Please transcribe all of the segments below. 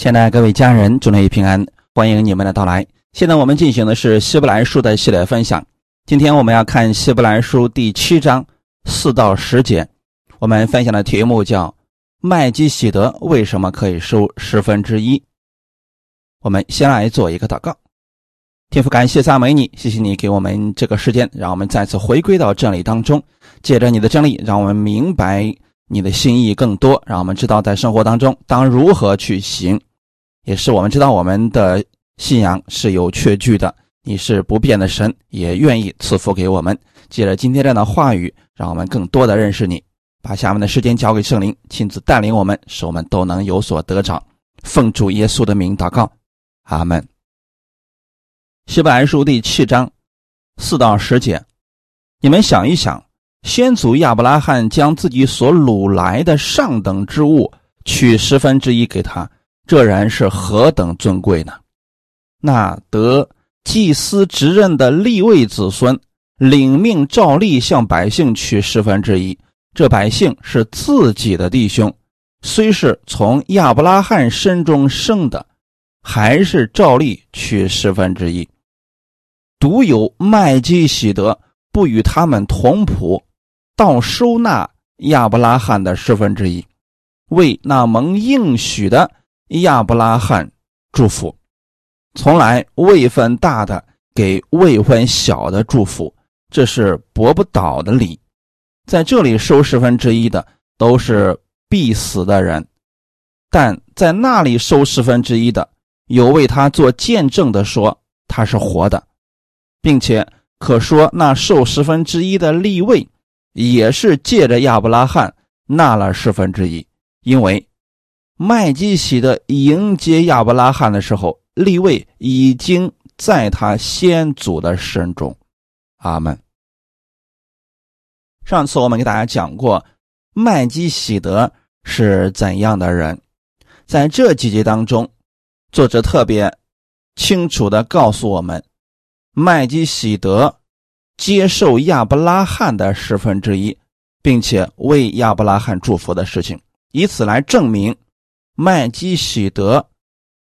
亲爱的各位家人，祝您平安，欢迎你们的到来。现在我们进行的是希伯来书的系列分享。今天我们要看希伯来书第七章四到十节。我们分享的题目叫“麦基喜德为什么可以收十分之一”。我们先来做一个祷告。天父，感谢撒美你，谢谢你给我们这个时间，让我们再次回归到真理当中。借着你的真理，让我们明白你的心意更多，让我们知道在生活当中当如何去行。也是我们知道我们的信仰是有确据的，你是不变的神，也愿意赐福给我们。借着今天这样的话语，让我们更多的认识你。把下面的时间交给圣灵，亲自带领我们，使我们都能有所得着。奉主耶稣的名祷告，阿门。希伯来书第七章四到十节，你们想一想，先祖亚伯拉罕将自己所掳来的上等之物取十分之一给他。这人是何等尊贵呢？那得祭司职任的立位子孙，领命照例向百姓取十分之一。这百姓是自己的弟兄，虽是从亚伯拉罕身中生的，还是照例取十分之一。独有麦基喜德不与他们同谱，倒收纳亚伯拉罕的十分之一，为那蒙应许的。亚伯拉罕祝福，从来位分大的给位分小的祝福，这是驳不倒的理。在这里收十分之一的都是必死的人，但在那里收十分之一的有为他做见证的说他是活的，并且可说那受十分之一的立位也是借着亚伯拉罕纳了十分之一，因为。麦基喜德迎接亚伯拉罕的时候，立位已经在他先祖的身中。阿门。上次我们给大家讲过，麦基喜德是怎样的人，在这几节当中，作者特别清楚的告诉我们，麦基喜德接受亚伯拉罕的十分之一，并且为亚伯拉罕祝福的事情，以此来证明。麦基喜德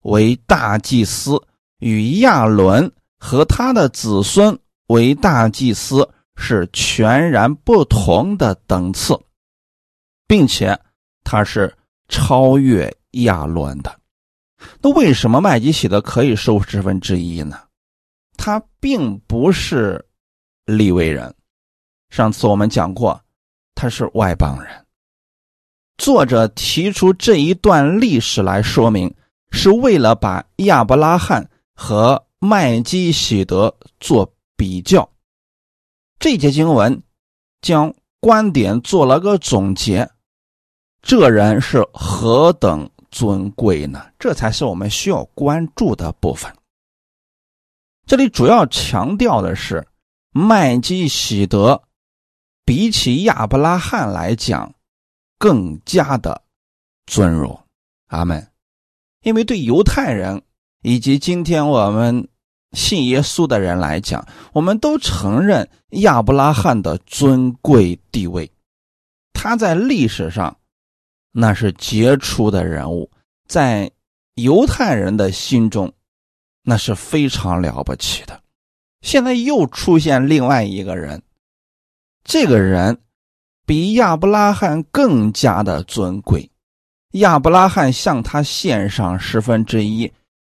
为大祭司，与亚伦和他的子孙为大祭司是全然不同的等次，并且他是超越亚伦的。那为什么麦基喜德可以收十分之一呢？他并不是利未人，上次我们讲过，他是外邦人。作者提出这一段历史来说明，是为了把亚伯拉罕和麦基喜德做比较。这节经文将观点做了个总结。这人是何等尊贵呢？这才是我们需要关注的部分。这里主要强调的是，麦基喜德比起亚伯拉罕来讲。更加的尊荣，阿门。因为对犹太人以及今天我们信耶稣的人来讲，我们都承认亚伯拉罕的尊贵地位。他在历史上那是杰出的人物，在犹太人的心中那是非常了不起的。现在又出现另外一个人，这个人。比亚伯拉罕更加的尊贵，亚伯拉罕向他献上十分之一，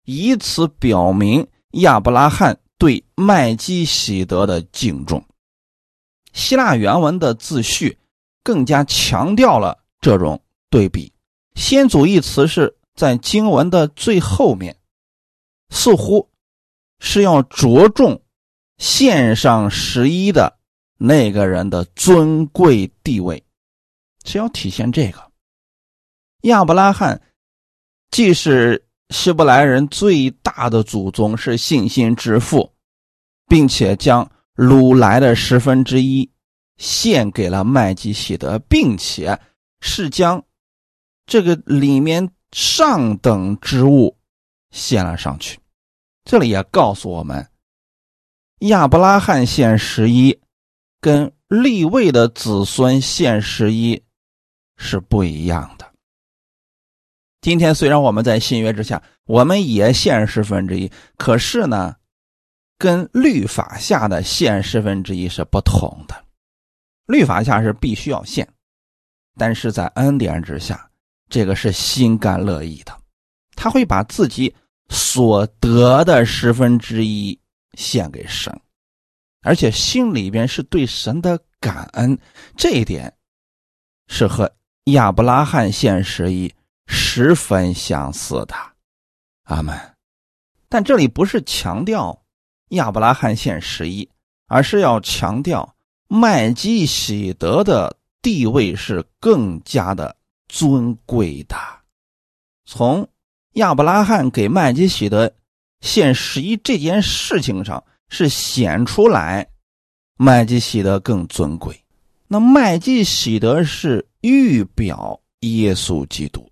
以此表明亚伯拉罕对麦基喜德的敬重。希腊原文的自序更加强调了这种对比。先祖一词是在经文的最后面，似乎是要着重献上十一的。那个人的尊贵地位，是要体现这个。亚伯拉罕既是希伯来人最大的祖宗，是信心之父，并且将掳来的十分之一献给了麦基喜德，并且是将这个里面上等之物献了上去。这里也告诉我们，亚伯拉罕献十一。跟立位的子孙献十一是不一样的。今天虽然我们在新约之下，我们也献十分之一，可是呢，跟律法下的献十分之一是不同的。律法下是必须要献，但是在恩典之下，这个是心甘乐意的，他会把自己所得的十分之一献给神，而且心里边是对神的感恩，这一点是和亚伯拉罕献十一十分相似的。阿门。但这里不是强调亚伯拉罕献十一，而是要强调。麦基喜德的地位是更加的尊贵的。从亚伯拉罕给麦基喜德献十一这件事情上，是显出来麦基喜德更尊贵。那麦基喜德是预表耶稣基督，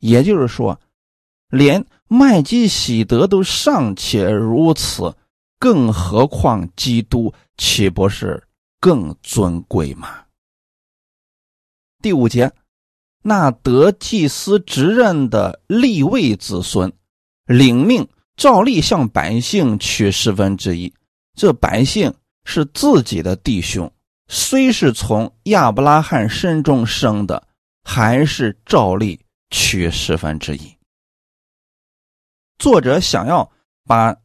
也就是说，连麦基喜德都尚且如此。更何况基督岂不是更尊贵吗？第五节，那得祭司职任的立位子孙，领命照例向百姓取十分之一。这百姓是自己的弟兄，虽是从亚伯拉罕身中生的，还是照例取十分之一。作者想要把。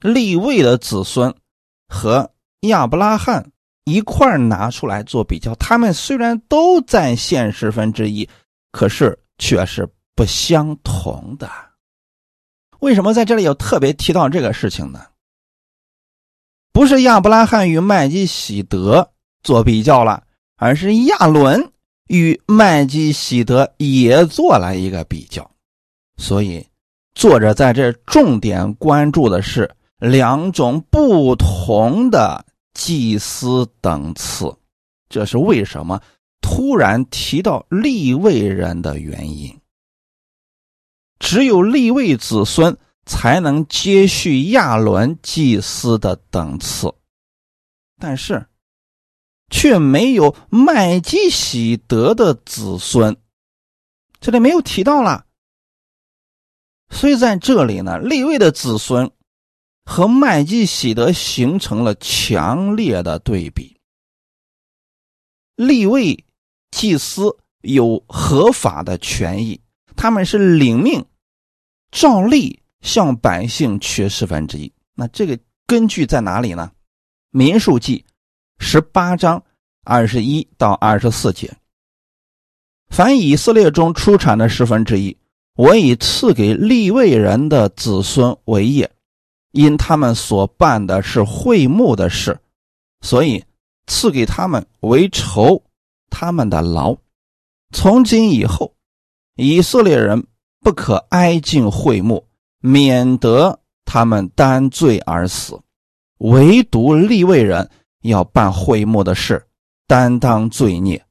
立位的子孙和亚伯拉罕一块拿出来做比较，他们虽然都在现十分之一，可是却是不相同的。为什么在这里有特别提到这个事情呢？不是亚伯拉罕与麦基喜德做比较了，而是亚伦与麦基喜德也做了一个比较。所以，作者在这重点关注的是。两种不同的祭司等次，这是为什么突然提到立位人的原因。只有立位子孙才能接续亚伦祭司的等次，但是却没有麦基喜德的子孙，这里没有提到了。所以在这里呢，立位的子孙。和麦基喜德形成了强烈的对比。立位祭司有合法的权益，他们是领命，照例向百姓取十分之一。那这个根据在哪里呢？民数记十八章二十一到二十四节：凡以色列中出产的十分之一，我以赐给立位人的子孙为业。因他们所办的是会幕的事，所以赐给他们为仇他们的劳。从今以后，以色列人不可挨近会幕，免得他们担罪而死；唯独立位人要办会幕的事，担当罪孽。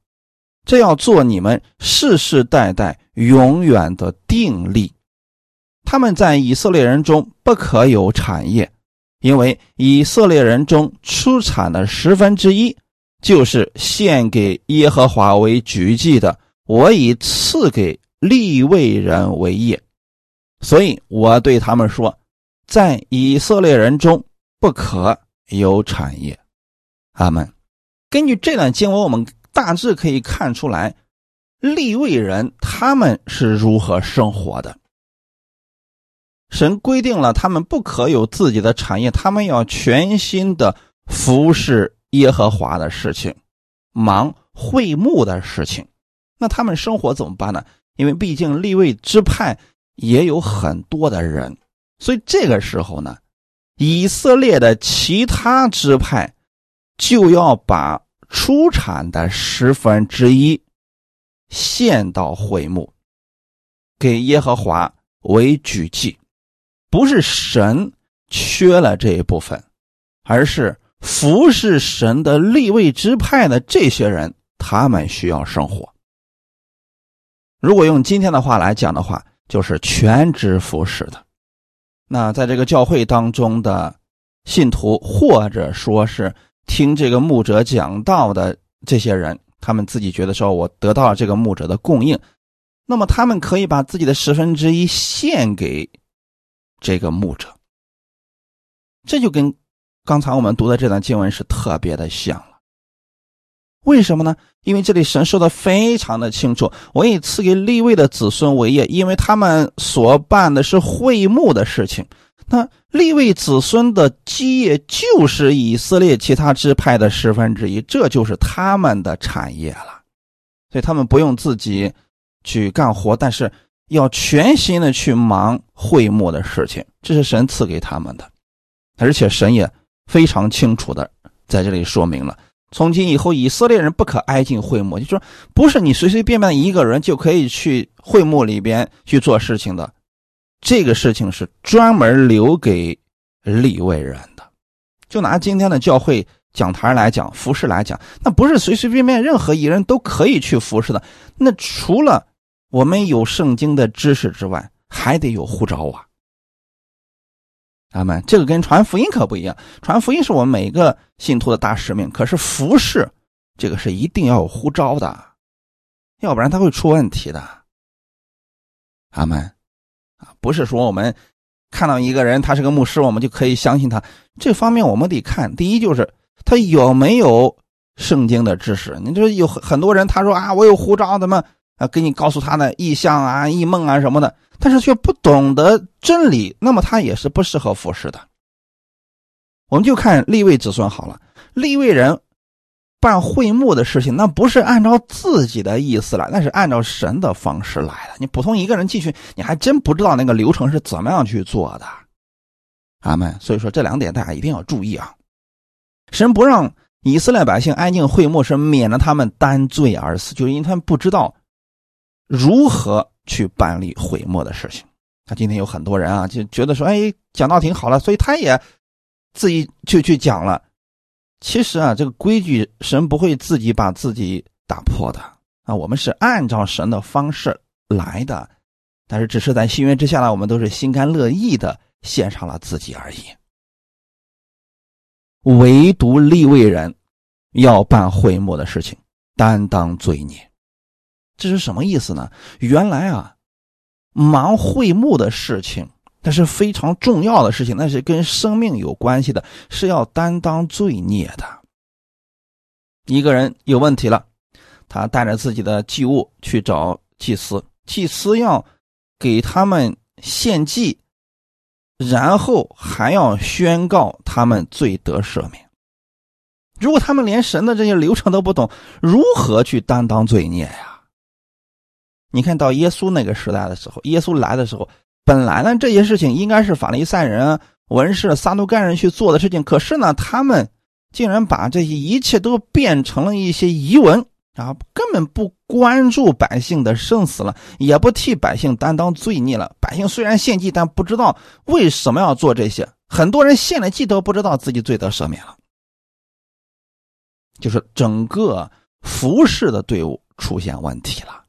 这要做你们世世代代永远的定力。他们在以色列人中不可有产业，因为以色列人中出产的十分之一就是献给耶和华为举祭的。我已赐给立位人为业，所以我对他们说，在以色列人中不可有产业。阿门。根据这段经文，我们大致可以看出来，立位人他们是如何生活的。神规定了他们不可有自己的产业，他们要全心的服侍耶和华的事情，忙会幕的事情。那他们生活怎么办呢？因为毕竟立位支派也有很多的人，所以这个时候呢，以色列的其他支派就要把出产的十分之一献到会幕，给耶和华为举祭。不是神缺了这一部分，而是服侍神的立位之派的这些人，他们需要生活。如果用今天的话来讲的话，就是全职服侍的。那在这个教会当中的信徒，或者说是听这个牧者讲道的这些人，他们自己觉得说，我得到了这个牧者的供应，那么他们可以把自己的十分之一献给这个牧者。这就跟刚才我们读的这段经文是特别的像。为什么呢？因为这里神说的非常的清楚：“我以赐给立位的子孙为业，因为他们所办的是会幕的事情。那立位子孙的基业就是以色列其他支派的十分之一，这就是他们的产业了。所以他们不用自己去干活，但是要全心的去忙会幕的事情，这是神赐给他们的。而且神也非常清楚的在这里说明了。”从今以后，以色列人不可挨近会幕，就说不是你随随便便一个人就可以去会幕里边去做事情的，这个事情是专门留给立位人的。就拿今天的教会讲台来讲，服饰来讲，那不是随随便便任何一人都可以去服侍的。那除了我们有圣经的知识之外，还得有护照啊。阿门，这个跟传福音可不一样。传福音是我们每个信徒的大使命，可是服侍这个是一定要有呼召的，要不然他会出问题的。阿门，啊，不是说我们看到一个人他是个牧师，我们就可以相信他。这方面我们得看，第一就是他有没有圣经的知识。你就有很很多人，他说啊，我有护照，怎么啊，给你告诉他的意象啊、异梦啊什么的。但是却不懂得真理，那么他也是不适合服侍的。我们就看立位子孙好了，立位人办会幕的事情，那不是按照自己的意思来，那是按照神的方式来的。你普通一个人进去，你还真不知道那个流程是怎么样去做的。阿门。所以说这两点大家一定要注意啊。神不让以色列百姓安静会幕，是免得他们担罪而死，就是因为他们不知道如何。去办理悔末的事情，他今天有很多人啊，就觉得说，哎，讲道挺好了，所以他也自己就去讲了。其实啊，这个规矩神不会自己把自己打破的啊，我们是按照神的方式来的，但是只是在新约之下呢，我们都是心甘乐意的献上了自己而已。唯独立位人要办会幕的事情，担当罪孽。这是什么意思呢？原来啊，忙会幕的事情，那是非常重要的事情，那是跟生命有关系的，是要担当罪孽的。一个人有问题了，他带着自己的祭物去找祭司，祭司要给他们献祭，然后还要宣告他们罪得赦免。如果他们连神的这些流程都不懂，如何去担当罪孽呀？你看到耶稣那个时代的时候，耶稣来的时候，本来呢这些事情应该是法利赛人、文士、撒都该人去做的事情，可是呢，他们竟然把这些一切都变成了一些疑文啊，根本不关注百姓的生死了，也不替百姓担当罪孽了。百姓虽然献祭，但不知道为什么要做这些。很多人献了祭都不知道自己罪得赦免了，就是整个服侍的队伍出现问题了。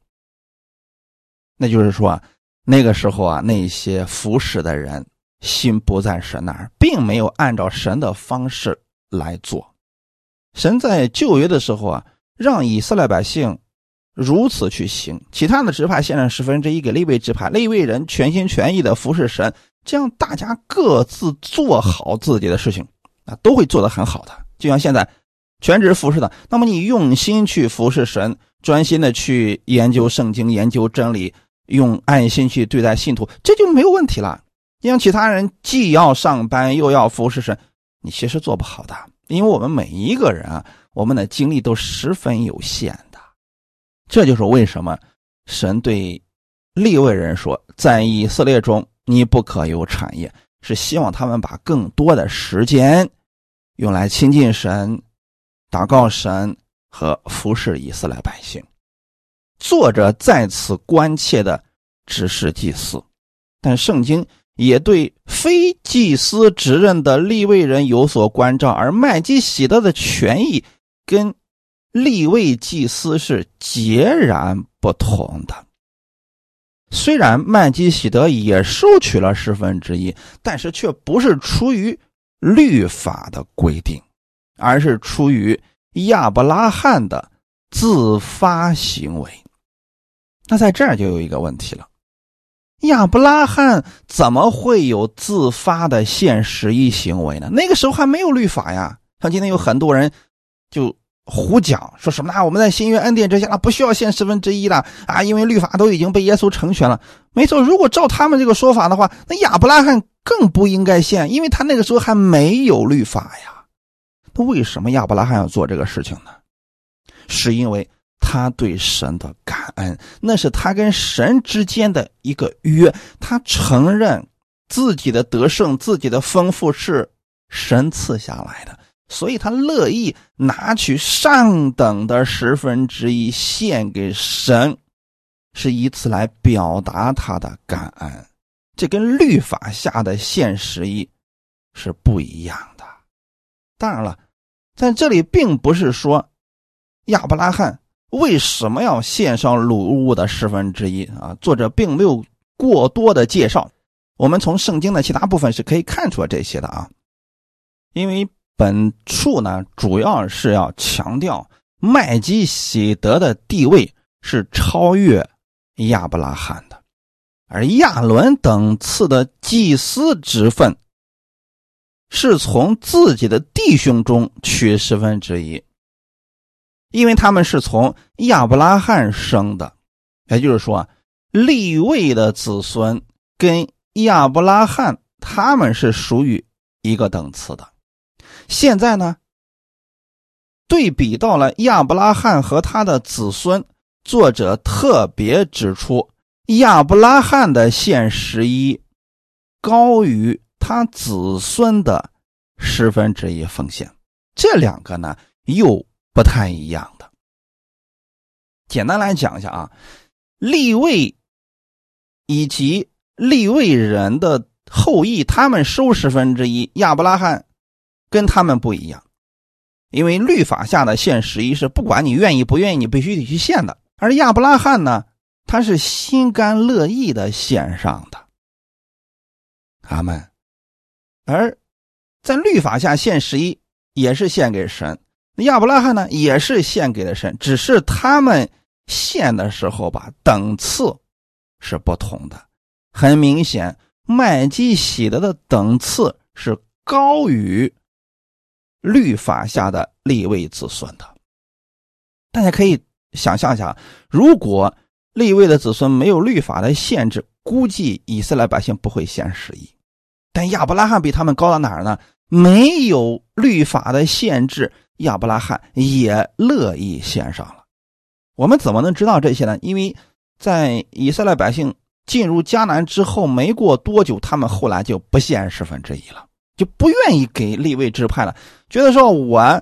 那就是说，那个时候啊，那些服侍的人心不在神那儿，并没有按照神的方式来做。神在旧约的时候啊，让以色列百姓如此去行，其他的支派献上十分之一给立位支派，立位人全心全意的服侍神，这样大家各自做好自己的事情啊，都会做得很好的。就像现在全职服侍的，那么你用心去服侍神，专心的去研究圣经，研究真理。用爱心去对待信徒，这就没有问题了。你像其他人既要上班又要服侍神，你其实做不好的，因为我们每一个人啊，我们的精力都十分有限的。这就是为什么神对利未人说，在以色列中你不可有产业，是希望他们把更多的时间用来亲近神、祷告神和服侍以色列百姓。作者在此关切的只是祭司，但圣经也对非祭司职任的立位人有所关照，而麦基喜德的权益跟立位祭司是截然不同的。虽然麦基喜德也收取了十分之一，但是却不是出于律法的规定，而是出于亚伯拉罕的自发行为。那在这儿就有一个问题了：亚伯拉罕怎么会有自发的献十一行为呢？那个时候还没有律法呀。像今天有很多人就胡讲，说什么啊？我们在新约恩典之下，不需要献十分之一了啊，因为律法都已经被耶稣成全了。没错，如果照他们这个说法的话，那亚伯拉罕更不应该献，因为他那个时候还没有律法呀。那为什么亚伯拉罕要做这个事情呢？是因为他对神的感恩，那是他跟神之间的一个约，他承认自己的得胜、自己的丰富是神赐下来的。所以他乐意拿取上等的十分之一献给神，是以此来表达他的感恩。这跟律法下的献十一是不一样的。当然了，在这里并不是说亚伯拉罕为什么要献上鲁物的十分之一啊？作者并没有过多的介绍。我们从圣经的其他部分是可以看出这些的啊，因为。本处呢，主要是要强调麦基喜德的地位是超越亚伯拉罕的，而亚伦等次的祭司之分是从自己的弟兄中取十分之一，因为他们是从亚伯拉罕生的，也就是说，立位的子孙跟亚伯拉罕他们是属于一个等次的。现在呢，对比到了亚伯拉罕和他的子孙，作者特别指出，亚伯拉罕的现十一高于他子孙的十分之一奉献，这两个呢又不太一样的。简单来讲一下啊，立位以及立位人的后裔，他们收十分之一，亚伯拉罕。跟他们不一样，因为律法下的献十一是不管你愿意不愿意，你必须得去献的。而亚伯拉罕呢，他是心甘乐意的献上的。他们，而在律法下献十一也是献给神，那亚伯拉罕呢也是献给了神，只是他们献的时候吧，等次是不同的。很明显，麦基喜德的等次是高于。律法下的立位子孙的，大家可以想象一下，如果立位的子孙没有律法的限制，估计以色列百姓不会献十亿。但亚伯拉罕比他们高到哪儿呢？没有律法的限制，亚伯拉罕也乐意献上了。我们怎么能知道这些呢？因为在以色列百姓进入迦南之后，没过多久，他们后来就不献十分之一了。就不愿意给立位支派了，觉得说我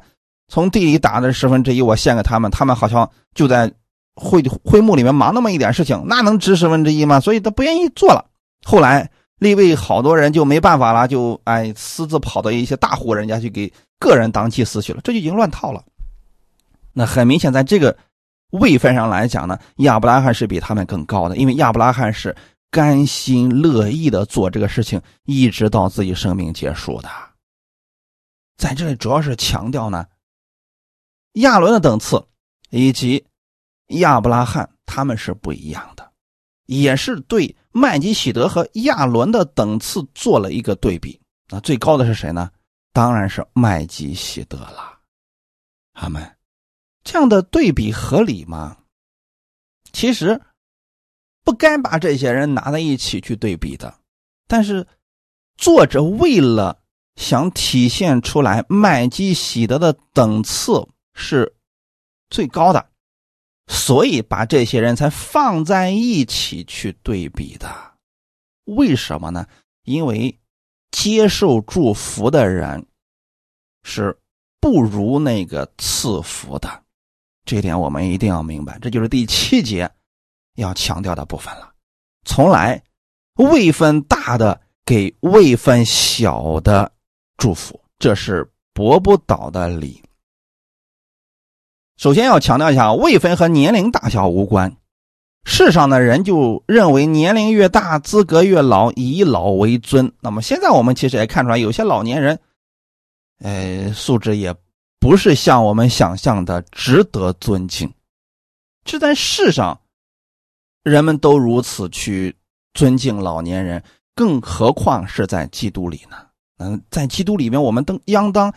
从地里打的十分之一，我献给他们，他们好像就在会会幕里面忙那么一点事情，那能值十分之一吗？所以他不愿意做了。后来立位好多人就没办法了，就哎私自跑到一些大户人家去给个人当祭司去了，这就已经乱套了。那很明显，在这个位分上来讲呢，亚伯拉罕是比他们更高的，因为亚伯拉罕是。甘心乐意的做这个事情，一直到自己生命结束的。在这里主要是强调呢，亚伦的等次以及亚伯拉罕他们是不一样的，也是对麦基喜德和亚伦的等次做了一个对比。那最高的是谁呢？当然是麦基喜德了。阿门这样的对比合理吗？其实。不该把这些人拿在一起去对比的，但是作者为了想体现出来麦基喜德的等次是最高的，所以把这些人才放在一起去对比的。为什么呢？因为接受祝福的人是不如那个赐福的，这点我们一定要明白。这就是第七节。要强调的部分了，从来位分大的给位分小的祝福，这是驳不倒的理。首先要强调一下，位分和年龄大小无关。世上的人就认为年龄越大，资格越老，以老为尊。那么现在我们其实也看出来，有些老年人，呃，素质也不是像我们想象的值得尊敬。这在世上。人们都如此去尊敬老年人，更何况是在基督里呢？嗯，在基督里面，我们都应当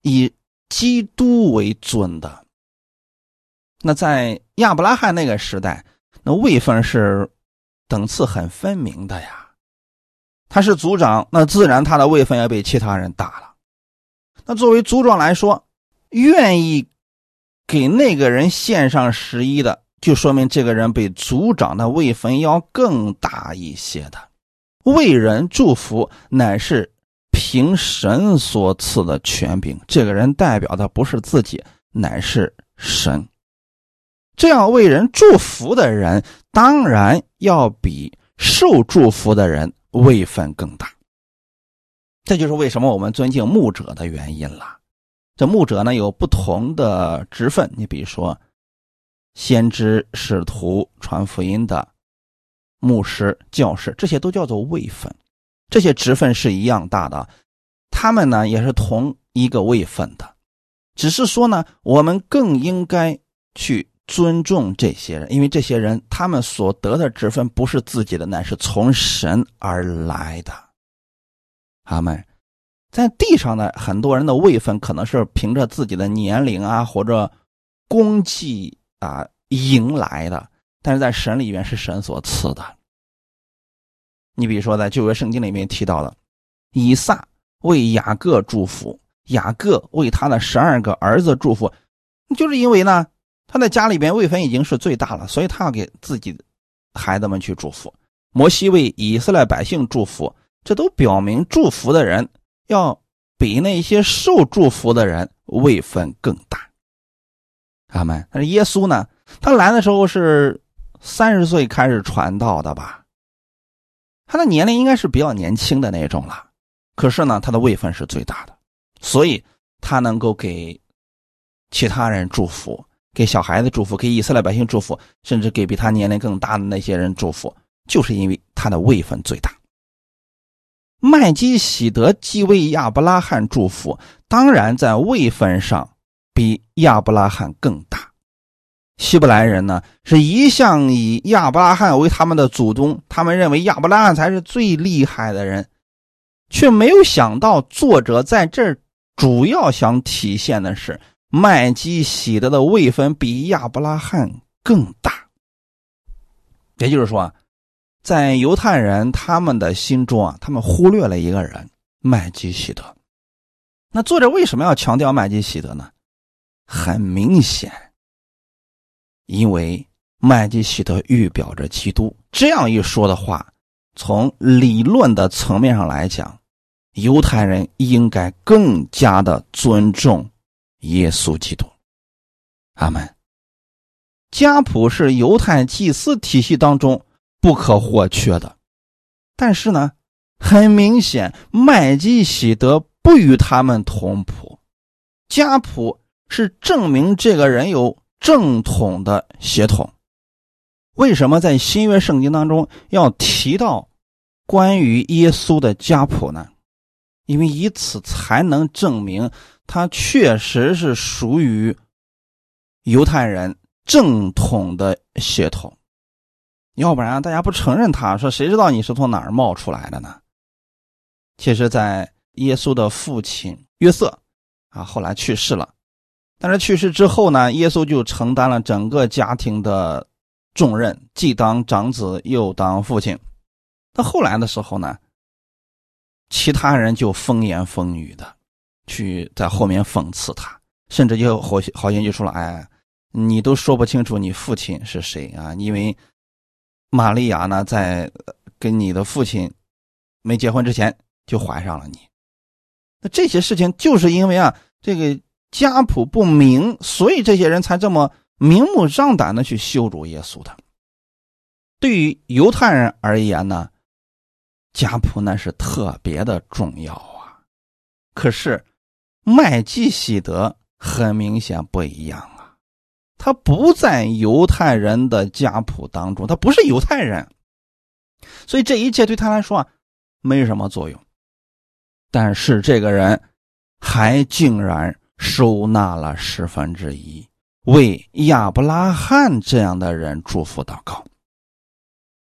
以基督为尊的。那在亚伯拉罕那个时代，那位分是等次很分明的呀。他是族长，那自然他的位分要比其他人大了。那作为族长来说，愿意给那个人献上十一的，就说明这个人比族长的位分要更大一些的。为人祝福乃是凭神所赐的权柄，这个人代表的不是自己，乃是神。这样为人祝福的人，当然要比受祝福的人位分更大。这就是为什么我们尊敬牧者的原因了。这牧者呢有不同的职分，你比如说，先知、使徒、传福音的牧师、教师，这些都叫做位分。这些职分是一样大的，他们呢也是同一个位分的，只是说呢，我们更应该去。尊重这些人，因为这些人他们所得的职分不是自己的，乃是从神而来的。阿门。在地上呢，很多人的位分可能是凭着自己的年龄啊或者功绩啊赢来的，但是在神里面是神所赐的。你比如说，在旧约圣经里面提到的，以撒为雅各祝福，雅各为他的十二个儿子祝福，就是因为呢。他在家里边位分已经是最大了，所以他要给自己孩子们去祝福。摩西为以色列百姓祝福，这都表明祝福的人要比那些受祝福的人位分更大。阿门。但是耶稣呢？他来的时候是三十岁开始传道的吧？他的年龄应该是比较年轻的那种了。可是呢，他的位分是最大的，所以他能够给其他人祝福。给小孩子祝福，给以色列百姓祝福，甚至给比他年龄更大的那些人祝福，就是因为他的位分最大。麦基喜德既为亚伯拉罕祝福，当然在位分上比亚伯拉罕更大。希伯来人呢是一向以亚伯拉罕为他们的祖宗，他们认为亚伯拉罕才是最厉害的人，却没有想到作者在这儿主要想体现的是。麦基喜德的位分比亚伯拉罕更大，也就是说，在犹太人他们的心中啊，他们忽略了一个人麦基喜德。那作者为什么要强调麦基喜德呢？很明显，因为麦基喜德预表着基督。这样一说的话，从理论的层面上来讲，犹太人应该更加的尊重。耶稣基督，阿门。家谱是犹太祭司体系当中不可或缺的，但是呢，很明显，麦基喜德不与他们同谱。家谱是证明这个人有正统的血统。为什么在新约圣经当中要提到关于耶稣的家谱呢？因为以此才能证明。他确实是属于犹太人正统的血统，要不然大家不承认他，说谁知道你是从哪儿冒出来的呢？其实，在耶稣的父亲约瑟啊，后来去世了，但是去世之后呢，耶稣就承担了整个家庭的重任，既当长子又当父亲。到后来的时候呢，其他人就风言风语的。去在后面讽刺他，甚至就好好像就说了：“哎，你都说不清楚你父亲是谁啊？因为玛利亚呢，在跟你的父亲没结婚之前就怀上了你。那这些事情就是因为啊，这个家谱不明，所以这些人才这么明目张胆的去羞辱耶稣的。对于犹太人而言呢，家谱那是特别的重要啊。可是。麦基喜德很明显不一样啊，他不在犹太人的家谱当中，他不是犹太人，所以这一切对他来说啊没什么作用。但是这个人还竟然收纳了十分之一，为亚伯拉罕这样的人祝福祷告。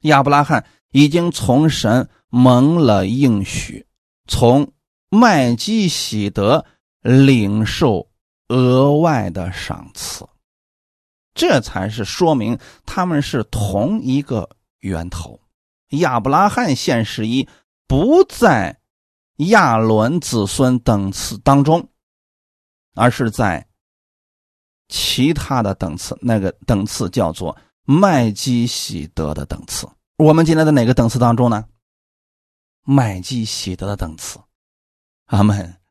亚伯拉罕已经从神蒙了应许，从麦基喜德领受额外的赏赐，这才是说明他们是同一个源头。亚伯拉罕现十一不在亚伦子孙等次当中，而是在其他的等次，那个等次叫做麦基喜德的等次。我们今天在哪个等次当中呢？麦基喜德的等次。阿门。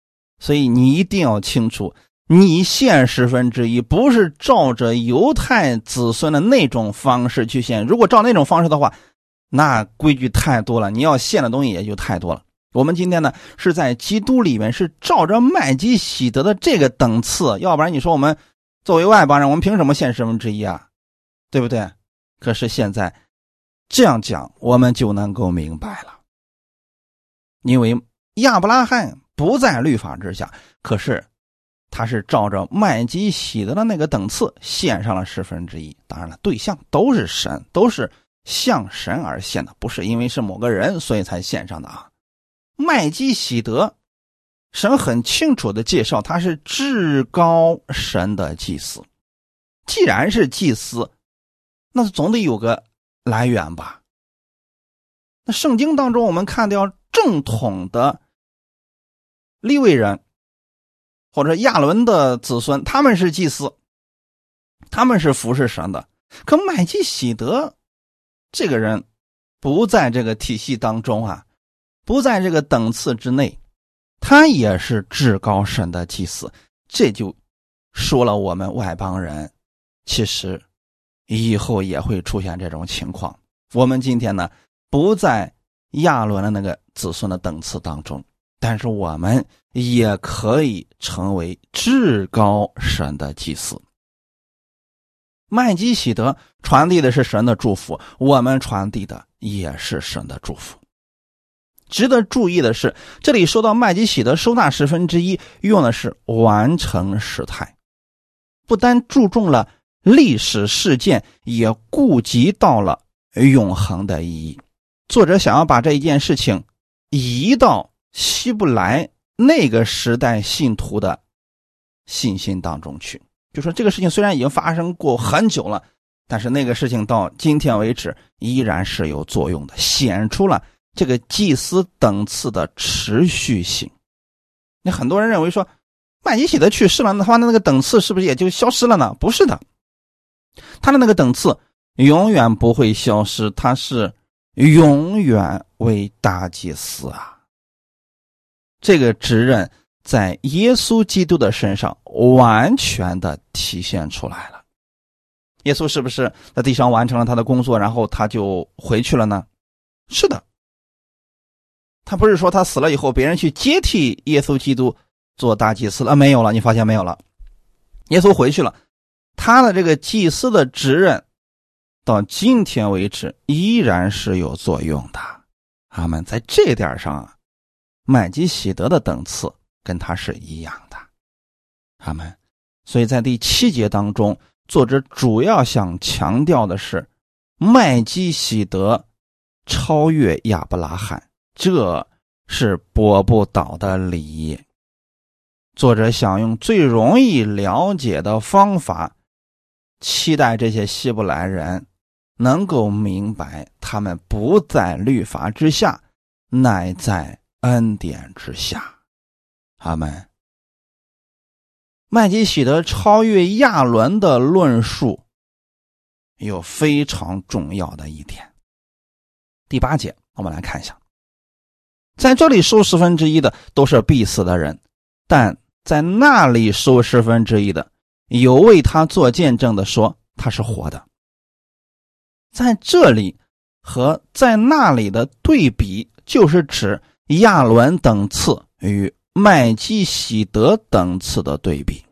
所以你一定要清楚，你献十分之一不是照着犹太子孙的那种方式去献。如果照那种方式的话，那规矩太多了，你要献的东西也就太多了。我们今天呢是在基督里面是照着麦基喜德的这个等次，要不然你说我们作为外邦人，我们凭什么献十分之一啊？对不对？可是现在这样讲，我们就能够明白了，因为亚伯拉罕。不在律法之下，可是他是照着麦基喜德的那个等次献上了十分之一。当然了，对象都是神，都是向神而献的，不是因为是某个人所以才献上的啊。麦基喜德，神很清楚的介绍他是至高神的祭司。既然是祭司，那总得有个来源吧？那圣经当中我们看到正统的。利未人，或者亚伦的子孙，他们是祭司，他们是服侍神的。可麦基喜德这个人不在这个体系当中啊，不在这个等次之内，他也是至高神的祭司。这就说了，我们外邦人其实以后也会出现这种情况。我们今天呢，不在亚伦的那个子孙的等次当中。但是我们也可以成为至高神的祭司。麦基喜德传递的是神的祝福，我们传递的也是神的祝福。值得注意的是，这里说到麦基喜德收纳十分之一，用的是完成时态，不单注重了历史事件，也顾及到了永恒的意义。作者想要把这一件事情移到。希伯来那个时代信徒的信心当中去，就说这个事情虽然已经发生过很久了，但是那个事情到今天为止依然是有作用的，显出了这个祭司等次的持续性。那很多人认为说，麦基喜德去世了，那他的那个等次是不是也就消失了呢？不是的，他的那个等次永远不会消失，他是永远为大祭司啊。这个职任在耶稣基督的身上完全的体现出来了。耶稣是不是在地上完成了他的工作，然后他就回去了呢？是的。他不是说他死了以后，别人去接替耶稣基督做大祭司了？没有了，你发现没有了？耶稣回去了，他的这个祭司的职任到今天为止依然是有作用的。阿门。在这点上啊。麦基喜德的等次跟他是一样的，阿门。所以在第七节当中，作者主要想强调的是麦基喜德超越亚伯拉罕，这是驳不倒的理。作者想用最容易了解的方法，期待这些希伯来人能够明白，他们不在律法之下，乃在。恩典之下，阿门。麦基喜德超越亚伦的论述有非常重要的一点。第八节，我们来看一下，在这里收十分之一的都是必死的人，但在那里收十分之一的，有为他做见证的说他是活的。在这里和在那里的对比，就是指。亚伦等次与麦基喜德等次的对比，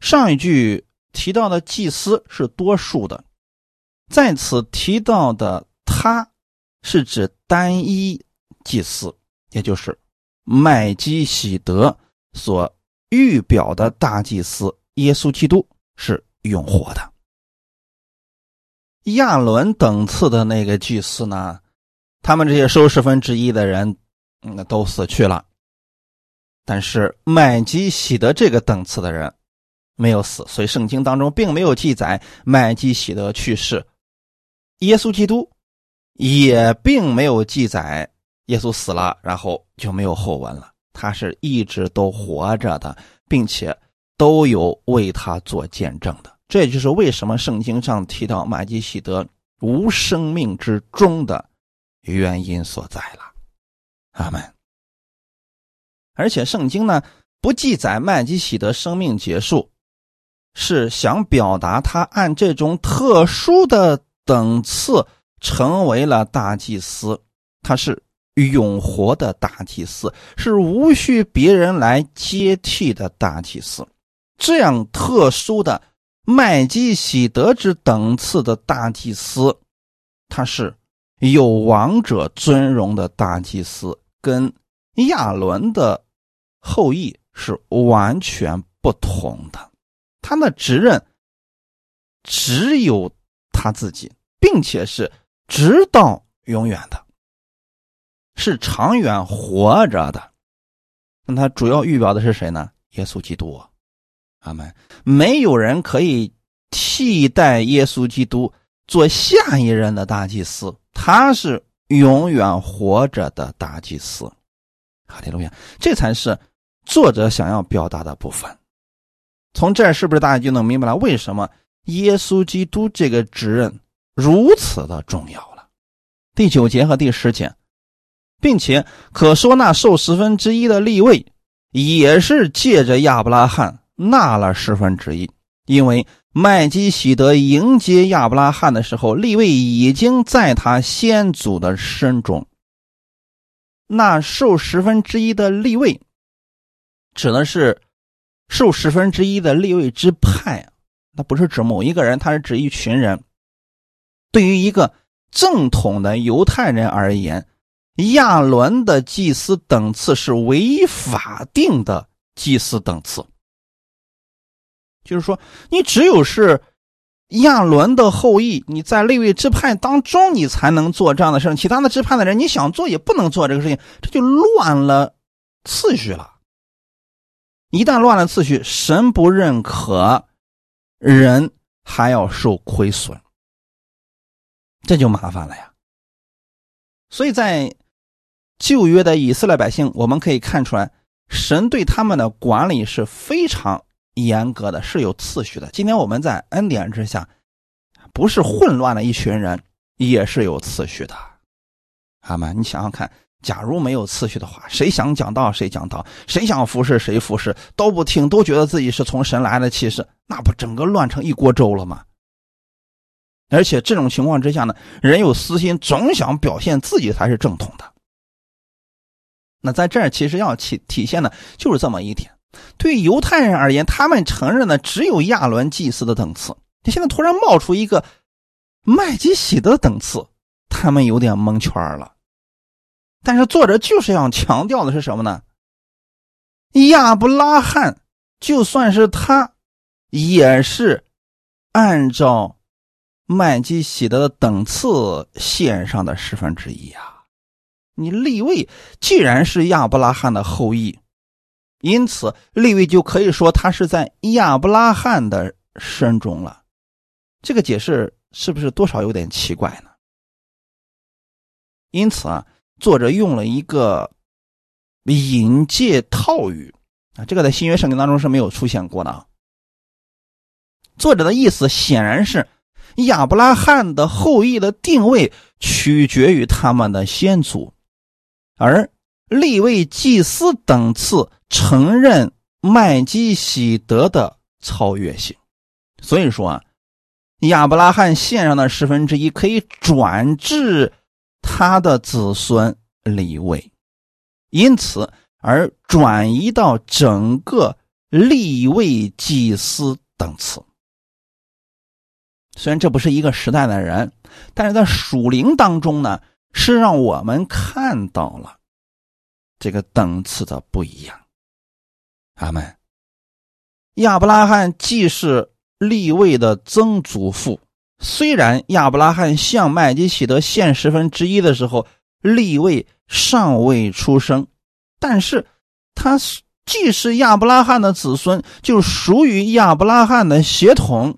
上一句提到的祭司是多数的，在此提到的他是指单一祭司，也就是麦基喜德所预表的大祭司耶稣基督是永活的。亚伦等次的那个祭司呢，他们这些收十分之一的人，嗯，都死去了。但是麦基喜德这个等次的人没有死，所以圣经当中并没有记载麦基喜德去世。耶稣基督也并没有记载耶稣死了，然后就没有后文了。他是一直都活着的，并且都有为他做见证的。这就是为什么圣经上提到麦基喜德无生命之中的原因所在了。阿门。而且圣经呢不记载麦基喜德生命结束，是想表达他按这种特殊的等次成为了大祭司，他是永活的大祭司，是无需别人来接替的大祭司。这样特殊的麦基喜德之等次的大祭司，他是有王者尊荣的大祭司，跟亚伦的。后裔是完全不同的，他的职任只有他自己，并且是直到永远的，是长远活着的。那他主要预表的是谁呢？耶稣基督，阿门。没有人可以替代耶稣基督做下一任的大祭司，他是永远活着的大祭司。哈利路亚，这才是。作者想要表达的部分，从这儿是不是大家就能明白了为什么耶稣基督这个职任如此的重要了？第九节和第十节，并且可说那受十分之一的立位，也是借着亚伯拉罕纳了十分之一，因为麦基喜德迎接亚伯拉罕的时候，立位已经在他先祖的身中。那受十分之一的立位。指的是受十分之一的立位之派，那不是指某一个人，他是指一群人。对于一个正统的犹太人而言，亚伦的祭司等次是违法定的祭司等次，就是说，你只有是亚伦的后裔，你在立位支派当中，你才能做这样的事其他的支派的人，你想做也不能做这个事情，这就乱了次序了。一旦乱了次序，神不认可，人还要受亏损，这就麻烦了呀。所以在旧约的以色列百姓，我们可以看出来，神对他们的管理是非常严格的，是有次序的。今天我们在恩典之下，不是混乱的一群人，也是有次序的。阿门！你想想看。假如没有次序的话，谁想讲道谁讲道，谁想服侍谁服侍，都不听，都觉得自己是从神来的气势，那不整个乱成一锅粥了吗？而且这种情况之下呢，人有私心，总想表现自己才是正统的。那在这儿其实要体体现的就是这么一点。对犹太人而言，他们承认的只有亚伦祭司的等次。你现在突然冒出一个麦基喜德等次，他们有点蒙圈了。但是作者就是要强调的是什么呢？亚伯拉罕就算是他，也是按照麦基喜德的等次献上的十分之一啊。你立位既然是亚伯拉罕的后裔，因此立位就可以说他是在亚伯拉罕的身中了。这个解释是不是多少有点奇怪呢？因此啊。作者用了一个引介套语啊，这个在新约圣经当中是没有出现过的。作者的意思显然是亚伯拉罕的后裔的定位取决于他们的先祖，而立位祭司等次承认麦基喜德的超越性。所以说啊，亚伯拉罕献上的十分之一可以转至。他的子孙立位，因此而转移到整个立位祭司等次。虽然这不是一个时代的人，但是在属灵当中呢，是让我们看到了这个等次的不一样。阿门。亚伯拉罕既是立位的曾祖父，虽然亚伯拉罕向麦基喜德献十分之一的时候，立位尚未出生，但是他既是亚伯拉罕的子孙，就属于亚伯拉罕的血统，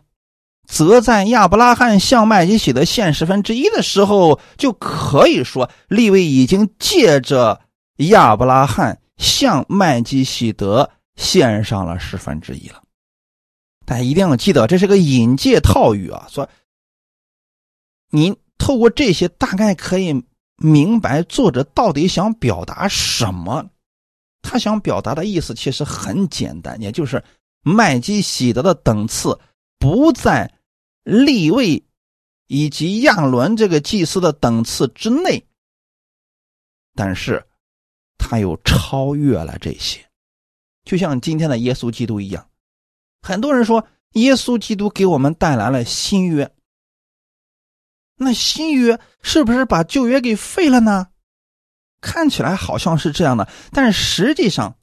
则在亚伯拉罕向麦基喜德献十分之一的时候，就可以说立位已经借着亚伯拉罕向麦基喜德献上了十分之一了。大家一定要记得，这是个引介套语啊，说。您透过这些，大概可以明白作者到底想表达什么。他想表达的意思其实很简单，也就是麦基喜德的等次不在立位以及亚伦这个祭司的等次之内，但是他又超越了这些，就像今天的耶稣基督一样。很多人说，耶稣基督给我们带来了新约。那新约是不是把旧约给废了呢？看起来好像是这样的，但是实际上，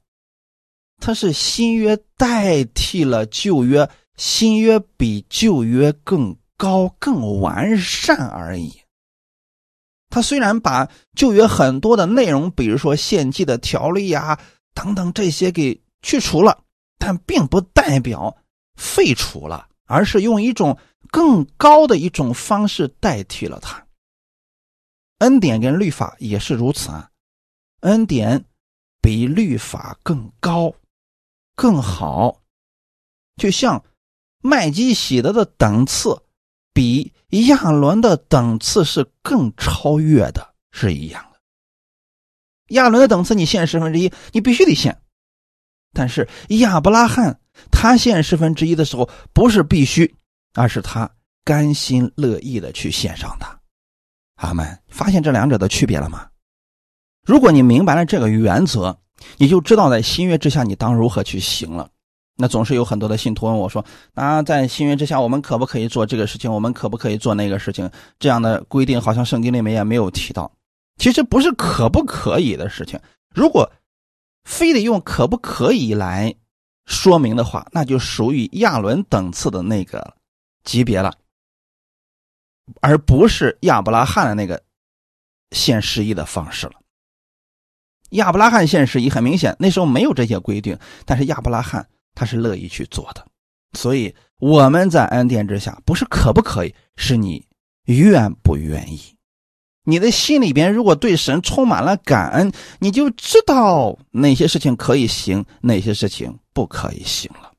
它是新约代替了旧约，新约比旧约更高、更完善而已。他虽然把旧约很多的内容，比如说献祭的条例呀等等这些给去除了，但并不代表废除了，而是用一种。更高的一种方式代替了它。恩典跟律法也是如此啊，恩典比律法更高、更好，就像麦基喜德的等次比亚伦的等次是更超越的，是一样的。亚伦的等次你献十分之一，你必须得献，但是亚伯拉罕他献十分之一的时候不是必须。而是他甘心乐意的去献上的，阿门。发现这两者的区别了吗？如果你明白了这个原则，你就知道在新约之下你当如何去行了。那总是有很多的信徒问我说：“啊，在新约之下，我们可不可以做这个事情？我们可不可以做那个事情？这样的规定好像圣经里面也没有提到。其实不是可不可以的事情。如果非得用可不可以来说明的话，那就属于亚伦等次的那个。”级别了，而不是亚伯拉罕的那个献十一的方式了。亚伯拉罕献十一很明显，那时候没有这些规定，但是亚伯拉罕他是乐意去做的。所以我们在恩典之下，不是可不可以，是你愿不愿意。你的心里边如果对神充满了感恩，你就知道哪些事情可以行，哪些事情不可以行了。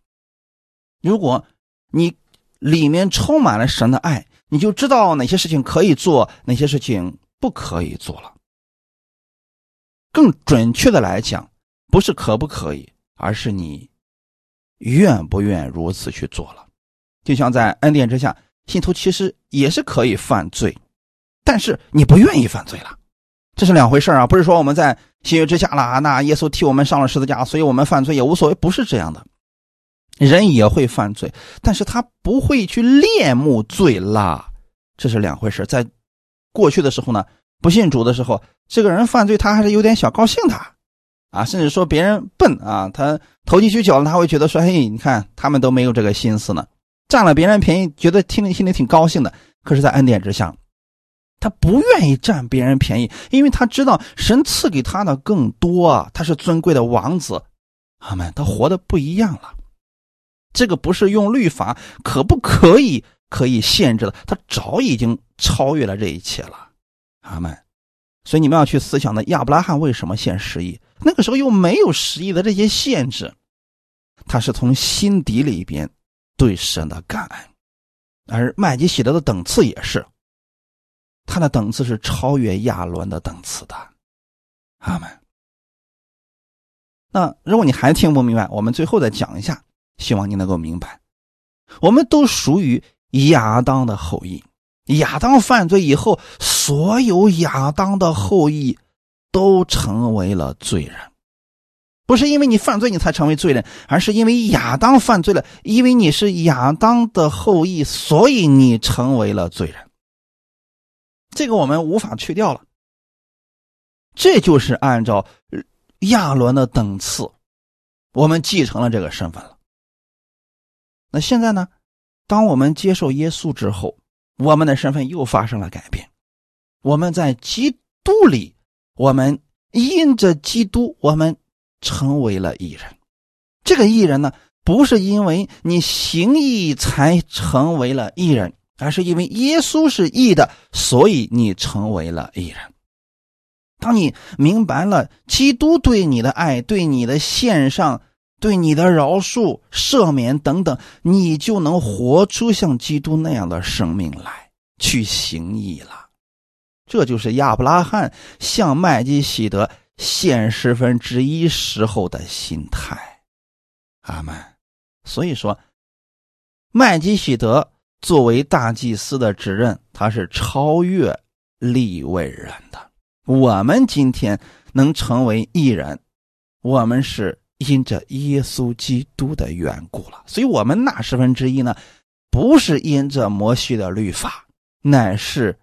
如果你。里面充满了神的爱，你就知道哪些事情可以做，哪些事情不可以做了。更准确的来讲，不是可不可以，而是你愿不愿如此去做了。就像在恩典之下，信徒其实也是可以犯罪，但是你不愿意犯罪了，这是两回事啊！不是说我们在新约之下了，那耶稣替我们上了十字架，所以我们犯罪也无所谓，不是这样的。人也会犯罪，但是他不会去恋慕罪啦，这是两回事。在过去的时候呢，不信主的时候，这个人犯罪他还是有点小高兴的，啊，甚至说别人笨啊，他投机取巧了，他会觉得说，嘿，你看他们都没有这个心思呢，占了别人便宜，觉得听里心里挺高兴的。可是，在恩典之下，他不愿意占别人便宜，因为他知道神赐给他的更多，他是尊贵的王子，阿门，他活的不一样了。这个不是用律法可不可以可以限制的，他早已经超越了这一切了，阿门。所以你们要去思想的，亚伯拉罕为什么献十亿？那个时候又没有十亿的这些限制，他是从心底里边对神的感恩。而麦基喜德的等次也是，他的等次是超越亚伦的等次的，阿门。那如果你还听不明白，我们最后再讲一下。希望你能够明白，我们都属于亚当的后裔。亚当犯罪以后，所有亚当的后裔都成为了罪人。不是因为你犯罪你才成为罪人，而是因为亚当犯罪了。因为你是亚当的后裔，所以你成为了罪人。这个我们无法去掉了。这就是按照亚伦的等次，我们继承了这个身份了。那现在呢？当我们接受耶稣之后，我们的身份又发生了改变。我们在基督里，我们因着基督，我们成为了艺人。这个艺人呢，不是因为你行义才成为了艺人，而是因为耶稣是义的，所以你成为了艺人。当你明白了基督对你的爱、对你的献上、对你的饶恕、赦免等等，你就能活出像基督那样的生命来，去行义了。这就是亚伯拉罕向麦基喜德献十分之一时候的心态。阿门。所以说，麦基喜德作为大祭司的职任，他是超越立位人的。我们今天能成为艺人，我们是因着耶稣基督的缘故了。所以，我们那十分之一呢，不是因着摩西的律法，乃是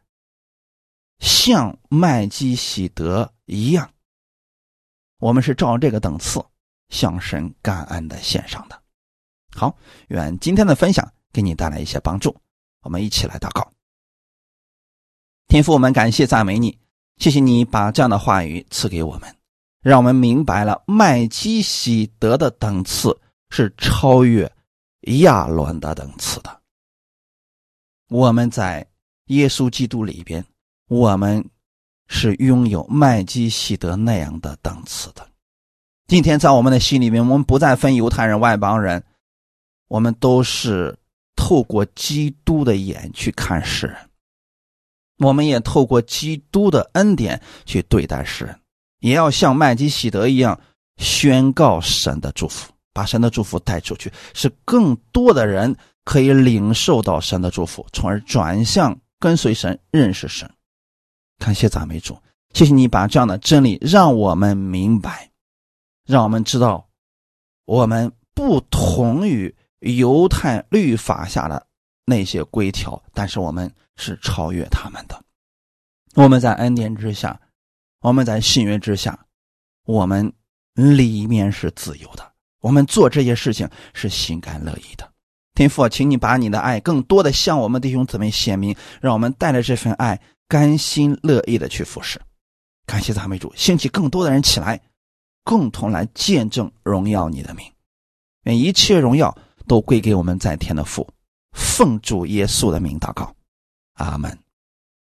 像麦基喜德一样，我们是照这个等次向神感恩的献上的。好，愿今天的分享给你带来一些帮助。我们一起来祷告，天父，我们感谢赞美你。谢谢你把这样的话语赐给我们，让我们明白了麦基喜德的等次是超越亚伦的等次的。我们在耶稣基督里边，我们是拥有麦基喜德那样的档次的。今天在我们的心里面，我们不再分犹太人、外邦人，我们都是透过基督的眼去看世人。我们也透过基督的恩典去对待世人，也要像麦基喜德一样宣告神的祝福，把神的祝福带出去，使更多的人可以领受到神的祝福，从而转向跟随神、认识神。感谢赞美主，谢谢你把这样的真理让我们明白，让我们知道，我们不同于犹太律法下的那些规条，但是我们。是超越他们的。我们在恩典之下，我们在信约之下，我们里面是自由的。我们做这些事情是心甘乐意的。天父，请你把你的爱更多的向我们弟兄姊妹显明，让我们带着这份爱，甘心乐意的去服侍。感谢赞美主，兴起更多的人起来，共同来见证荣耀你的名。愿一切荣耀都归给我们在天的父。奉主耶稣的名祷告。阿门。